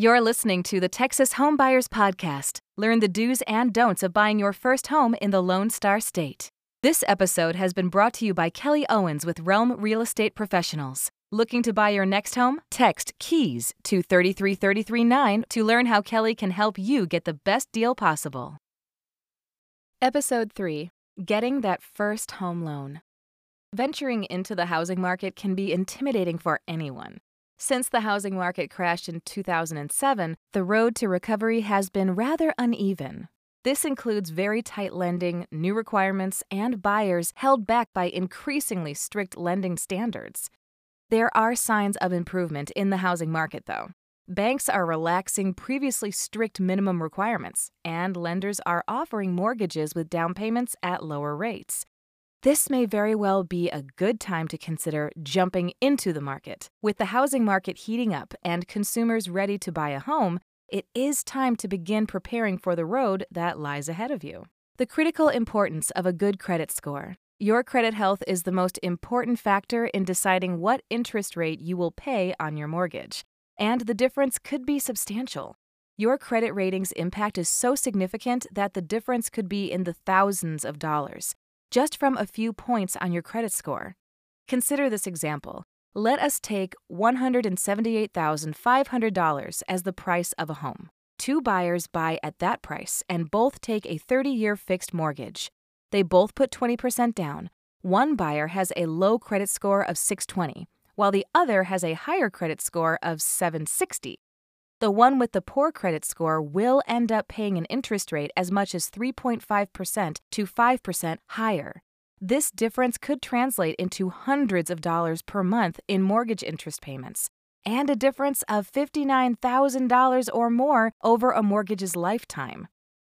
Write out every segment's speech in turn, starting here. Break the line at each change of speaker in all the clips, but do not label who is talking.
You're listening to the Texas Homebuyers Podcast. Learn the do's and don'ts of buying your first home in the Lone Star State. This episode has been brought to you by Kelly Owens with Realm Real Estate Professionals. Looking to buy your next home? Text KEYS to 33339 to learn how Kelly can help you get the best deal possible. Episode 3 Getting That First Home Loan. Venturing into the housing market can be intimidating for anyone. Since the housing market crashed in 2007, the road to recovery has been rather uneven. This includes very tight lending, new requirements, and buyers held back by increasingly strict lending standards. There are signs of improvement in the housing market, though. Banks are relaxing previously strict minimum requirements, and lenders are offering mortgages with down payments at lower rates. This may very well be a good time to consider jumping into the market. With the housing market heating up and consumers ready to buy a home, it is time to begin preparing for the road that lies ahead of you. The critical importance of a good credit score. Your credit health is the most important factor in deciding what interest rate you will pay on your mortgage, and the difference could be substantial. Your credit rating's impact is so significant that the difference could be in the thousands of dollars just from a few points on your credit score. Consider this example. Let us take $178,500 as the price of a home. Two buyers buy at that price and both take a 30 year fixed mortgage. They both put 20% down. One buyer has a low credit score of 620, while the other has a higher credit score of 760. The one with the poor credit score will end up paying an interest rate as much as 3.5% to 5% higher. This difference could translate into hundreds of dollars per month in mortgage interest payments, and a difference of $59,000 or more over a mortgage's lifetime.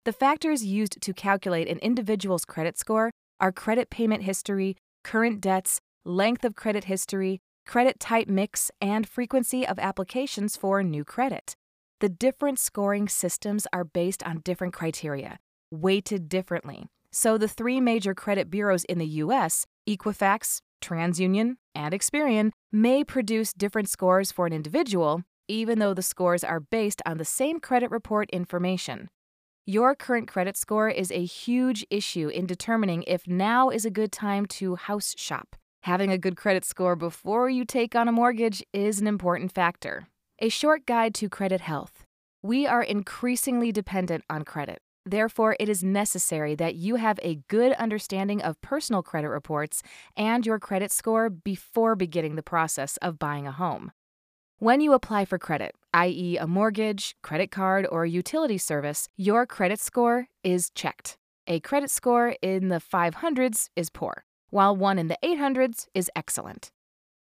The factors used to calculate an individual's credit score are credit payment history, current debts, length of credit history, credit type mix, and frequency of applications for new credit. The different scoring systems are based on different criteria, weighted differently. So the three major credit bureaus in the US, Equifax, TransUnion, and Experian, may produce different scores for an individual, even though the scores are based on the same credit report information. Your current credit score is a huge issue in determining if now is a good time to house shop. Having a good credit score before you take on a mortgage is an important factor. A short guide to credit health. We are increasingly dependent on credit. Therefore, it is necessary that you have a good understanding of personal credit reports and your credit score before beginning the process of buying a home. When you apply for credit, i.e., a mortgage, credit card, or utility service, your credit score is checked. A credit score in the 500s is poor while one in the 800s is excellent.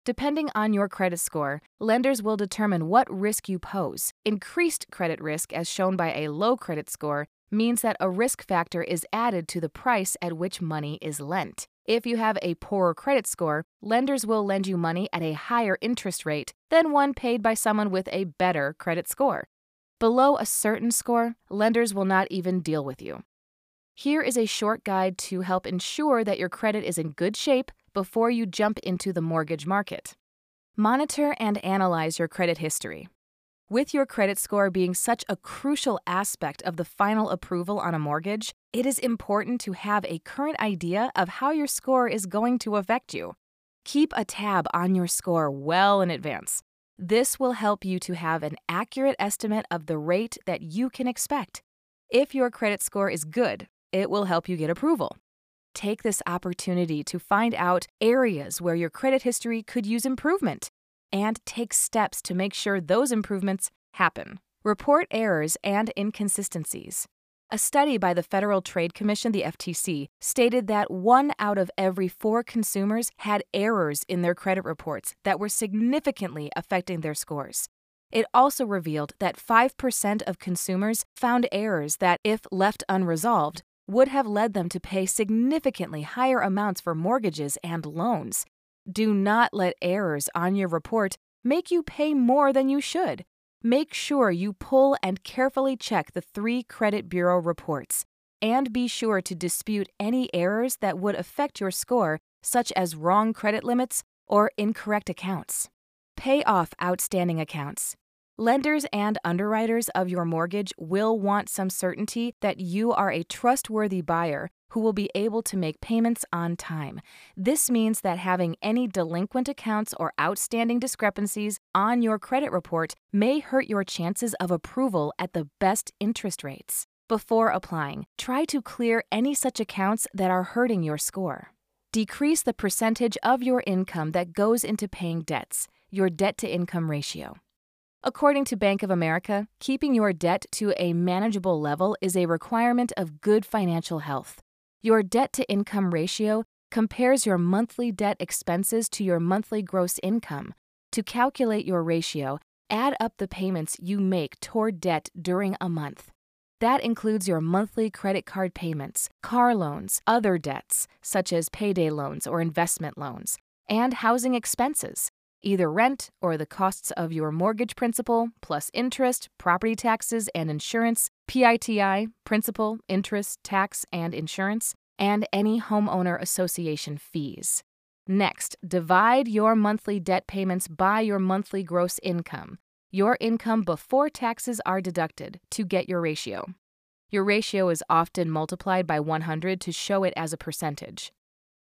Depending on your credit score, lenders will determine what risk you pose. Increased credit risk, as shown by a low credit score, means that a risk factor is added to the price at which money is lent. If you have a poorer credit score, lenders will lend you money at a higher interest rate than one paid by someone with a better credit score. Below a certain score, lenders will not even deal with you. Here is a short guide to help ensure that your credit is in good shape before you jump into the mortgage market. Monitor and analyze your credit history. With your credit score being such a crucial aspect of the final approval on a mortgage, it is important to have a current idea of how your score is going to affect you. Keep a tab on your score well in advance. This will help you to have an accurate estimate of the rate that you can expect. If your credit score is good, it will help you get approval. Take this opportunity to find out areas where your credit history could use improvement and take steps to make sure those improvements happen. Report errors and inconsistencies. A study by the Federal Trade Commission, the FTC, stated that one out of every four consumers had errors in their credit reports that were significantly affecting their scores. It also revealed that 5% of consumers found errors that, if left unresolved, would have led them to pay significantly higher amounts for mortgages and loans. Do not let errors on your report make you pay more than you should. Make sure you pull and carefully check the three credit bureau reports. And be sure to dispute any errors that would affect your score, such as wrong credit limits or incorrect accounts. Pay off outstanding accounts. Lenders and underwriters of your mortgage will want some certainty that you are a trustworthy buyer who will be able to make payments on time. This means that having any delinquent accounts or outstanding discrepancies on your credit report may hurt your chances of approval at the best interest rates. Before applying, try to clear any such accounts that are hurting your score. Decrease the percentage of your income that goes into paying debts, your debt to income ratio. According to Bank of America, keeping your debt to a manageable level is a requirement of good financial health. Your debt to income ratio compares your monthly debt expenses to your monthly gross income. To calculate your ratio, add up the payments you make toward debt during a month. That includes your monthly credit card payments, car loans, other debts, such as payday loans or investment loans, and housing expenses, either rent or the costs of your mortgage principal, plus interest, property taxes, and insurance, PITI, principal, interest, tax, and insurance, and any homeowner association fees. Next, divide your monthly debt payments by your monthly gross income, your income before taxes are deducted, to get your ratio. Your ratio is often multiplied by 100 to show it as a percentage.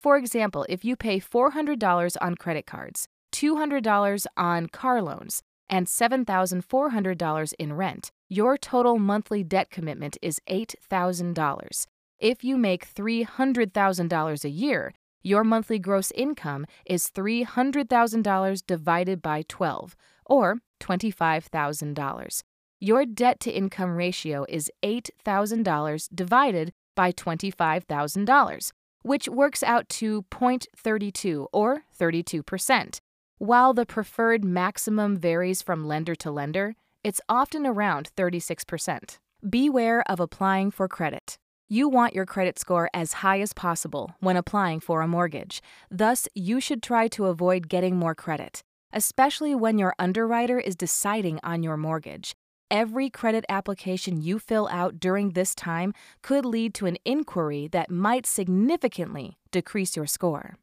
For example, if you pay $400 on credit cards, $200 on car loans, and $7,400 in rent, your total monthly debt commitment is $8,000. If you make $300,000 a year, your monthly gross income is $300,000 divided by 12, or $25,000. Your debt to income ratio is $8,000 divided by $25,000, which works out to 0.32 or 32%. While the preferred maximum varies from lender to lender, it's often around 36%. Beware of applying for credit. You want your credit score as high as possible when applying for a mortgage. Thus, you should try to avoid getting more credit, especially when your underwriter is deciding on your mortgage. Every credit application you fill out during this time could lead to an inquiry that might significantly decrease your score.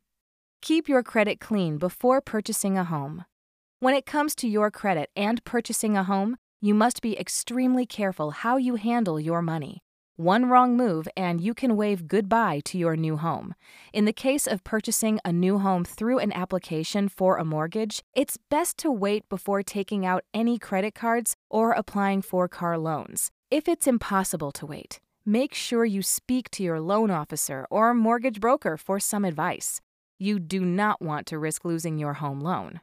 Keep your credit clean before purchasing a home. When it comes to your credit and purchasing a home, you must be extremely careful how you handle your money. One wrong move and you can wave goodbye to your new home. In the case of purchasing a new home through an application for a mortgage, it's best to wait before taking out any credit cards or applying for car loans. If it's impossible to wait, make sure you speak to your loan officer or mortgage broker for some advice. You do not want to risk losing your home loan.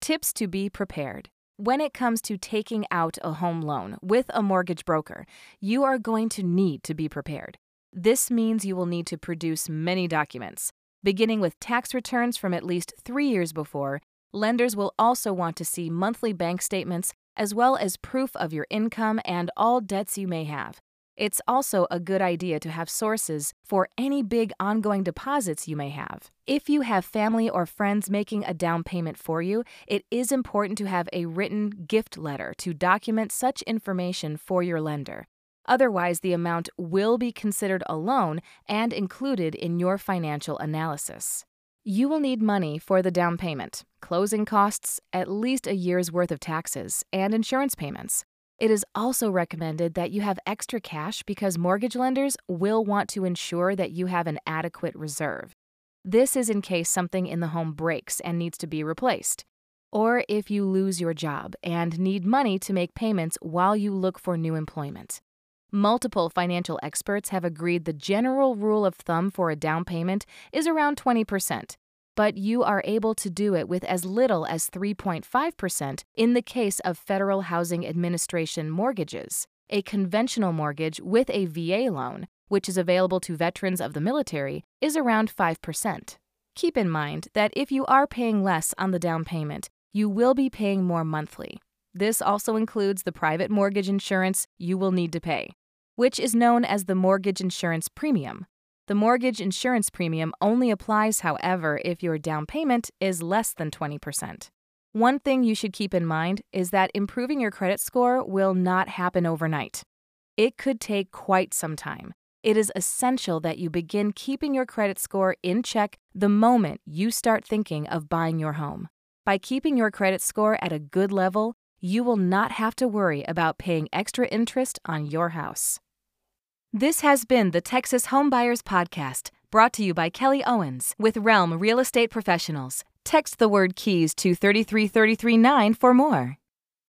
Tips to be prepared. When it comes to taking out a home loan with a mortgage broker, you are going to need to be prepared. This means you will need to produce many documents. Beginning with tax returns from at least three years before, lenders will also want to see monthly bank statements as well as proof of your income and all debts you may have. It's also a good idea to have sources for any big ongoing deposits you may have. If you have family or friends making a down payment for you, it is important to have a written gift letter to document such information for your lender. Otherwise, the amount will be considered a loan and included in your financial analysis. You will need money for the down payment, closing costs, at least a year's worth of taxes, and insurance payments. It is also recommended that you have extra cash because mortgage lenders will want to ensure that you have an adequate reserve. This is in case something in the home breaks and needs to be replaced, or if you lose your job and need money to make payments while you look for new employment. Multiple financial experts have agreed the general rule of thumb for a down payment is around 20%, but you are able to do it with as little as 3.5% in the case of Federal Housing Administration mortgages. A conventional mortgage with a VA loan, which is available to veterans of the military, is around 5%. Keep in mind that if you are paying less on the down payment, you will be paying more monthly. This also includes the private mortgage insurance you will need to pay, which is known as the mortgage insurance premium. The mortgage insurance premium only applies, however, if your down payment is less than 20%. One thing you should keep in mind is that improving your credit score will not happen overnight. It could take quite some time. It is essential that you begin keeping your credit score in check the moment you start thinking of buying your home. By keeping your credit score at a good level, you will not have to worry about paying extra interest on your house. This has been the Texas Homebuyers Podcast, brought to you by Kelly Owens with Realm Real Estate Professionals. Text the word keys to 33339 for more.